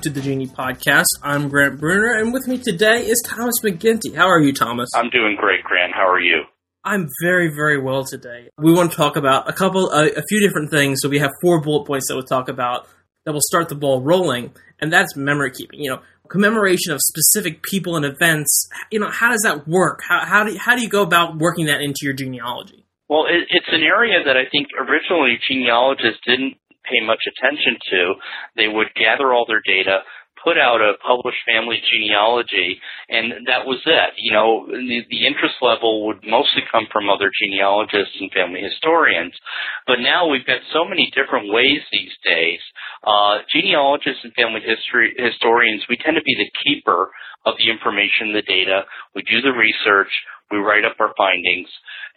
welcome to the Geni Podcast. I'm Grant Brunner, and with me today is Thomas MacEntee. How are you, Thomas? I'm doing great, Grant. How are you? I'm very, very well today. We want to talk about a couple, uh, a few different things. So we have four bullet points that we'll talk about that will start the ball rolling, and that's memory keeping. You know, commemoration of specific people and events. You know, how does that work? How how do you, how do you go about working that into your genealogy? Well, it, it's an area that I think originally genealogists didn't pay much attention to. They would gather all their data, put out a published family genealogy, and that was it. You know, the, the, interest level would mostly come from other genealogists and family historians. But now we've got so many different ways these days. Uh, genealogists and family history historians, we tend to be the keeper of the information, the data. We do the research. We write up our findings.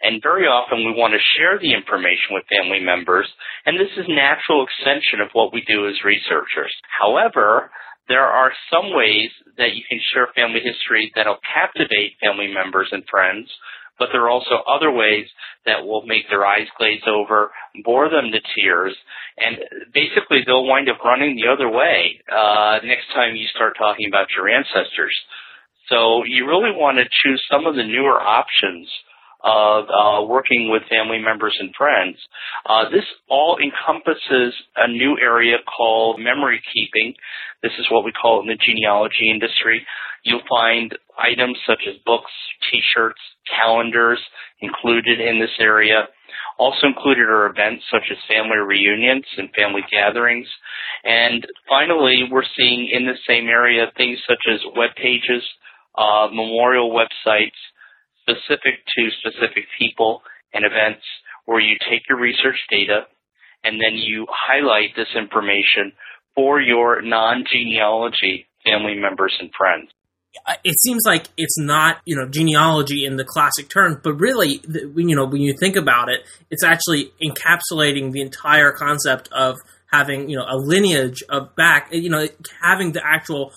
And very often we want to share the information with family members, and this is natural extension of what we do as researchers. However, there are some ways that you can share family history that'll captivate family members and friends, but there are also other ways that will make their eyes glaze over, bore them to tears, and basically they'll wind up running the other way uh, next time you start talking about your ancestors. So you really want to choose some of the newer options uh, working with family members and friends. Uh, this all encompasses a new area called memory keeping. This is what we call it in the genealogy industry. You'll find items such as books, t-shirts, calendars included in this area. Also included are events such as family reunions and family gatherings. And finally, we're seeing in the same area things such as web pages, uh, memorial websites, specific to specific people and events where you take your research data and then you highlight this information for your non-genealogy family members and friends. It seems like it's not, you know, genealogy in the classic term, but really, you know, when you think about it, it's actually encapsulating the entire concept of having, you know, a lineage of back, you know, having the actual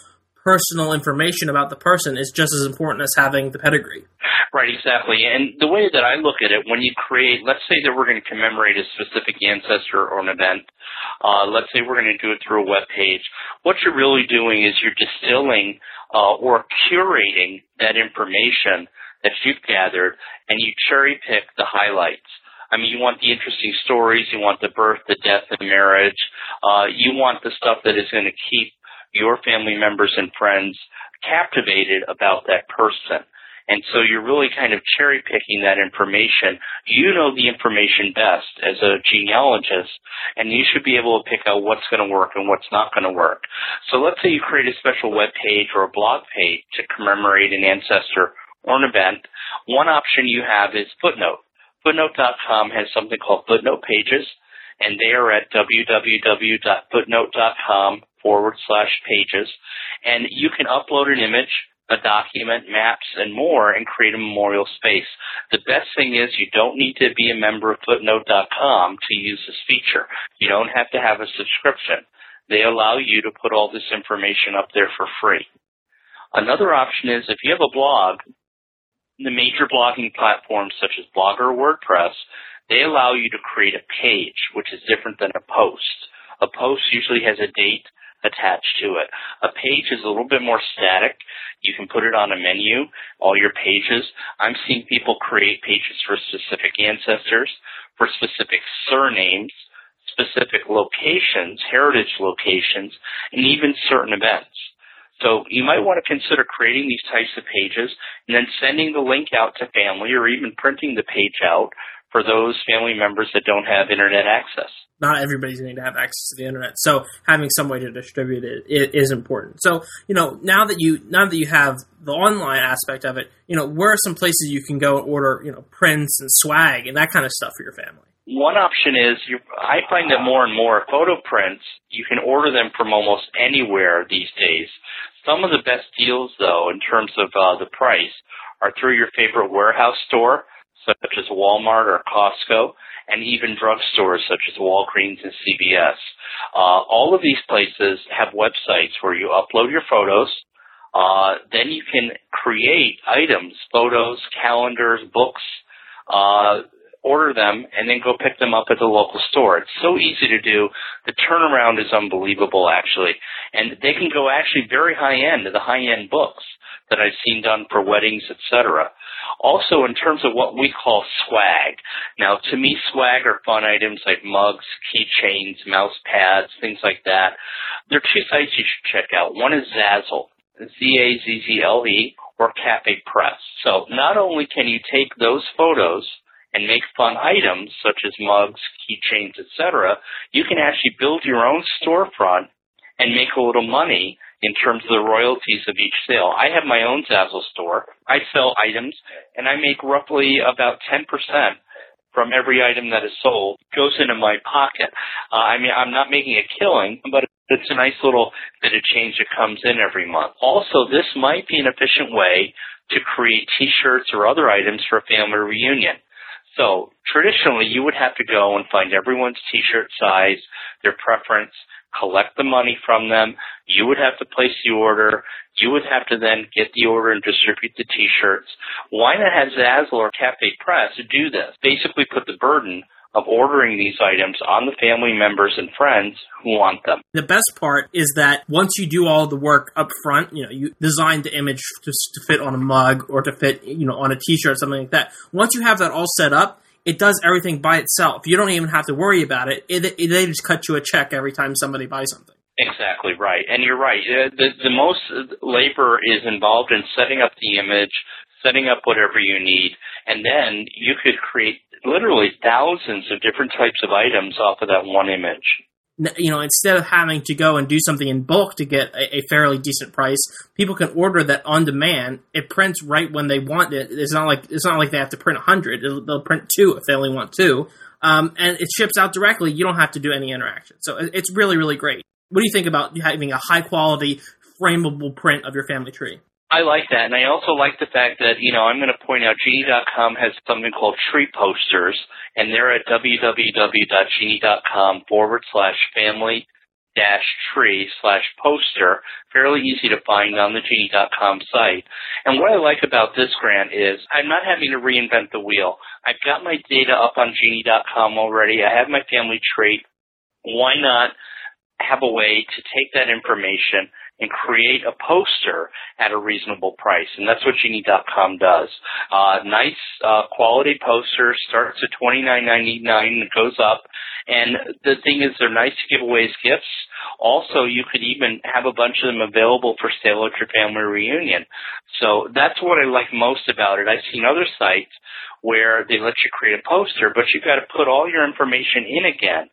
personal information about the person is just as important as having the pedigree. Right, exactly. And the way that I look at it, when you create, let's say that we're going to commemorate a specific ancestor or an event, uh, let's say we're going to do it through a web page, what you're really doing is you're distilling uh, or curating that information that you've gathered and you cherry pick the highlights. I mean, you want the interesting stories, you want the birth, the death, the marriage, uh, you want the stuff that is going to keep your family members and friends captivated about that person. And so you're really kind of cherry picking that information. You know the information best as a genealogist, and you should be able to pick out what's going to work and what's not going to work. So let's say you create a special web page or a blog page to commemorate an ancestor or an event. One option you have is Footnote. Footnote.com has something called Footnote Pages, and they are at www.footnote.com forward slash pages. And you can upload an image a document, maps, and more, and create a memorial space. The best thing is you don't need to be a member of Footnote.com to use this feature. You don't have to have a subscription. They allow you to put all this information up there for free. Another option is if you have a blog, the major blogging platforms such as Blogger or WordPress, they allow you to create a page, which is different than a post. A post usually has a date, attached to it. A page is a little bit more static. You can put it on a menu, all your pages. I'm seeing people create pages for specific ancestors, for specific surnames, specific locations, heritage locations, and even certain events. So you might want to consider creating these types of pages and then sending the link out to family or even printing the page out for those family members that don't have internet access not everybody's going to have access to the internet. So having some way to distribute it is important. So you know now that you now that you have the online aspect of it, you know where are some places you can go and order you know prints and swag and that kind of stuff for your family. One option is you, I find that more and more photo prints you can order them from almost anywhere these days. Some of the best deals though in terms of uh, the price are through your favorite warehouse store such as Walmart or Costco and even drugstores such as Walgreens and CVS. Uh, all of these places have websites where you upload your photos. Uh, then you can create items, photos, calendars, books, uh, order them, and then go pick them up at the local store. It's so easy to do. The turnaround is unbelievable, actually. and they can go actually very high end the high end books that I've seen done for weddings, etc. Also, in terms of what we call swag. Now, to me, swag are fun items like mugs, keychains, mouse pads, things like that. There are two sites you should check out. One is Zazzle, Z-A-Z-Z-L-E, or Cafe Press. So not only can you take those photos and make fun items such as mugs, keychains, etc., you can actually build your own storefront and make a little money in terms of the royalties of each sale. I have my own Zazzle store. I sell items and I make roughly about 10% from every item that is sold goes into my pocket. Uh, I mean, I'm not making a killing, but it's a nice little bit of change that comes in every month. Also, this might be an efficient way to create t-shirts or other items for a family reunion. So traditionally, you would have to go and find everyone's t-shirt size, their preference, collect the money from them. You would have to place the order. You would have to then get the order and distribute the t-shirts. Why not have Zazzle or Cafe Press do this? Basically put the burden of ordering these items on the family members and friends who want them. The best part is that once you do all the work up front, you know, you design the image just to fit on a mug or to fit, you know, on a t-shirt or something like that. Once you have that all set up, it does everything by itself. You don't even have to worry about it. it, it they just cut you a check every time somebody buys something. Exactly right, and you're right. Uh, the, the most labor is involved in setting up the image, setting up whatever you need, and then you could create literally thousands of different types of items off of that one image you know, instead of having to go and do something in bulk to get a, a, fairly decent price, people can order that on demand. It prints right when they want it. It's not like it's not like they have to print hundred. They'll print two if they only want two, um, and it ships out directly. You don't have to do any interaction. So it's really really great. What do you think about having a high quality frameable print of your family tree? I like that, and I also like the fact that you know I'm going to point out Geni.com has something called tree posters, and they're at www.geni.com forward slash family dash tree slash poster. Fairly easy to find on the Geni.com site. And what I like about this grant is I'm not having to reinvent the wheel. I've got my data up on Geni.com already. I have my family tree. Why not have a way to take that information and create a poster at a reasonable price. And that's what Geni.com does. Uh, nice uh, quality poster starts at twenty nine ninety nine and goes up. And the thing is, they're nice to give away as gifts. Also, you could even have a bunch of them available for sale at your family reunion. So that's what I like most about it. I've seen other sites where they let you create a poster, but you've got to put all your information in again.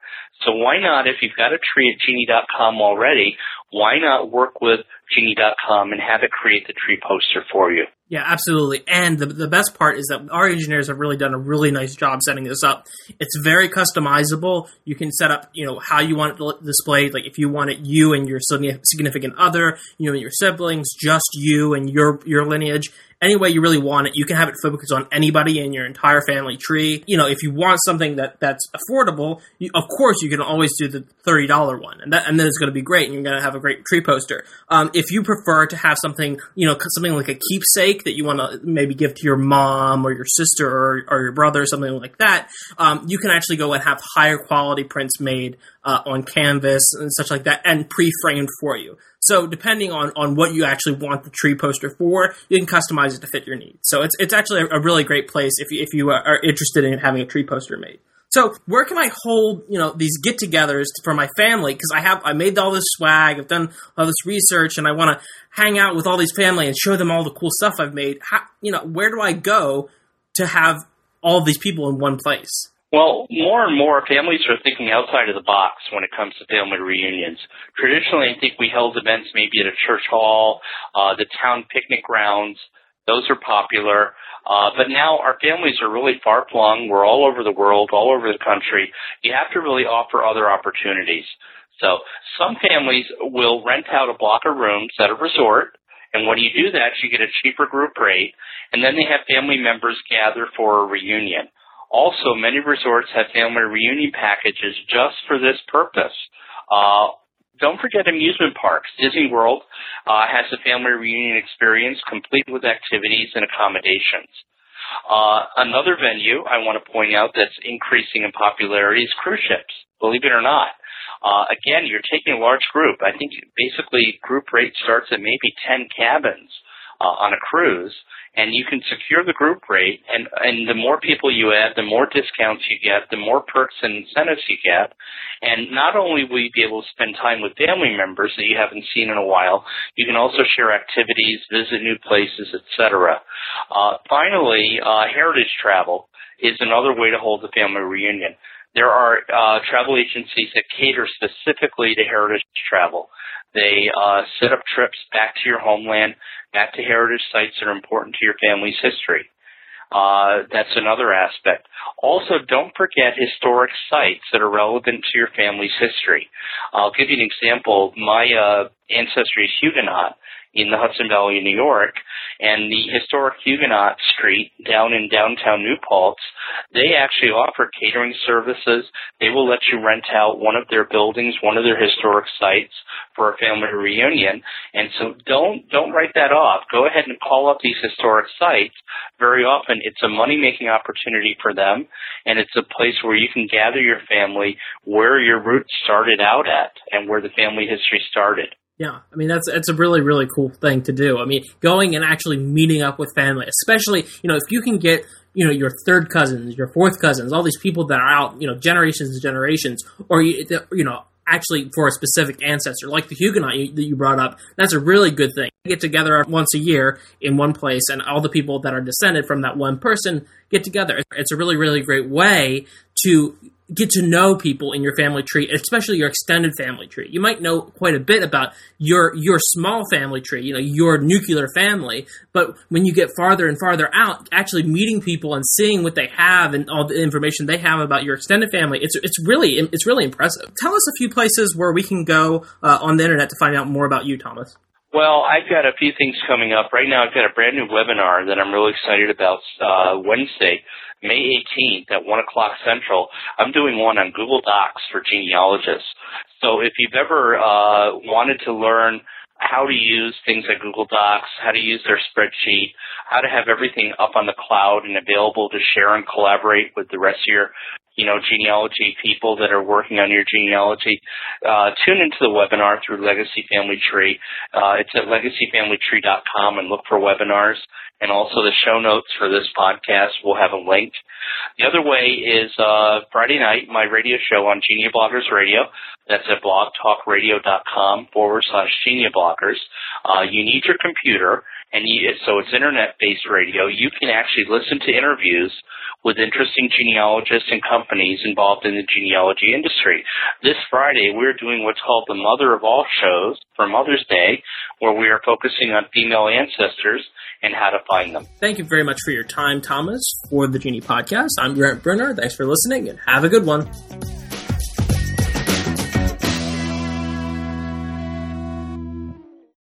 So why not, if you've got a tree at geni.com already, why not work with geni.com and have it create the tree poster for you? Yeah, absolutely. And the, the best part is that our engineers have really done a really nice job setting this up. It's very customizable. You can set up, you know, how you want it displayed. Like if you want it you and your significant other, you know, your siblings, just you and your your lineage any way you really want it. You can have it focus on anybody in your entire family tree. You know, if you want something that that's affordable, you, of course you can always do the thirty dollar one, and that and then it's going to be great, and you're going to have a great tree poster. Um, if you prefer to have something, you know, something like a keepsake that you want to maybe give to your mom or your sister or, or your brother, or something like that, um, you can actually go and have higher quality prints made uh, on canvas and such like that, and pre-framed for you. So depending on, on what you actually want the tree poster for, you can customize it to fit your needs. So it's it's actually a, a really great place if you, if you are interested in having a tree poster made. So where can I hold you know these get-togethers for my family? Because I have I made all this swag, I've done all this research, and I want to hang out with all these family and show them all the cool stuff I've made. How, you know, where do I go to have all these people in one place? Well, more and more families are thinking outside of the box when it comes to family reunions. Traditionally, I think we held events maybe at a church hall, uh, the town picnic grounds. Those are popular. Uh, but now our families are really far flung. We're all over the world, all over the country. You have to really offer other opportunities. So some families will rent out a block of rooms at a resort. And when you do that, you get a cheaper group rate. And then they have family members gather for a reunion. Also, many resorts have family reunion packages just for this purpose. Uh, don't forget amusement parks. Disney World uh, has a family reunion experience complete with activities and accommodations. Uh, another venue I want to point out that's increasing in popularity is cruise ships. Believe it or not, Uh, again, you're taking a large group. I think basically group rate starts at maybe 10 cabins uh, on a cruise, and you can secure the group rate. And, and the more people you add, the more discounts you get, the more perks and incentives you get. And not only will you be able to spend time with family members that you haven't seen in a while, you can also share activities, visit new places, etc. Uh, finally, uh, heritage travel is another way to hold a family reunion. There are uh, travel agencies that cater specifically to heritage travel. They uh, set up trips back to your homeland, back to heritage sites that are important to your family's history. Uh, that's another aspect. Also, don't forget historic sites that are relevant to your family's history. I'll give you an example. My uh, ancestry is Huguenot, in the Hudson Valley in New York, and the historic Huguenot Street down in downtown New Paltz, they actually offer catering services. They will let you rent out one of their buildings, one of their historic sites for a family reunion. And so don't don't write that off. Go ahead and call up these historic sites. Very often it's a money making opportunity for them and it's a place where you can gather your family where your roots started out at and where the family history started. Yeah, I mean that's that's a really really cool thing to do. I mean, going and actually meeting up with family, especially you know if you can get you know your third cousins, your fourth cousins, all these people that are out you know generations and generations, or you, you know actually for a specific ancestor, like the Huguenot you, that you brought up. That's a really good thing. Get together once a year in one place, and all the people that are descended from that one person get together. It's a really really great way to get to know people in your family tree, especially your extended family tree. You might know quite a bit about your your small family tree, you know, your nuclear family, but when you get farther and farther out, actually meeting people and seeing what they have and all the information they have about your extended family, it's it's really it's really impressive. Tell us a few places where we can go uh, on the internet to find out more about you, Thomas. Well, I've got a few things coming up. Right now, I've got a brand new webinar that I'm really excited about uh, Wednesday May 18th at 1 o'clock Central, I'm doing one on Google Docs for genealogists. So if you've ever uh, wanted to learn how to use things like Google Docs, how to use their spreadsheet, how to have everything up on the cloud and available to share and collaborate with the rest of your you know, genealogy people that are working on your genealogy, uh, tune into the webinar through Legacy Family Tree. Uh, it's at legacyfamilytree.com and look for webinars. And also the show notes for this podcast will have a link. The other way is uh, Friday night, my radio show on GeneaBloggers Radio. That's at blogtalkradio.com forward slash GeneaBloggers. Uh, you need your computer, and you, so it's internet-based radio. You can actually listen to interviews with interesting genealogists and companies involved in the genealogy industry. This Friday, we're doing what's called the Mother of All shows for Mother's Day, where we are focusing on female ancestors and how to find them. Thank you very much for your time, Thomas, for the Geni Podcast. I'm Grant Brunner. Thanks for listening and have a good one.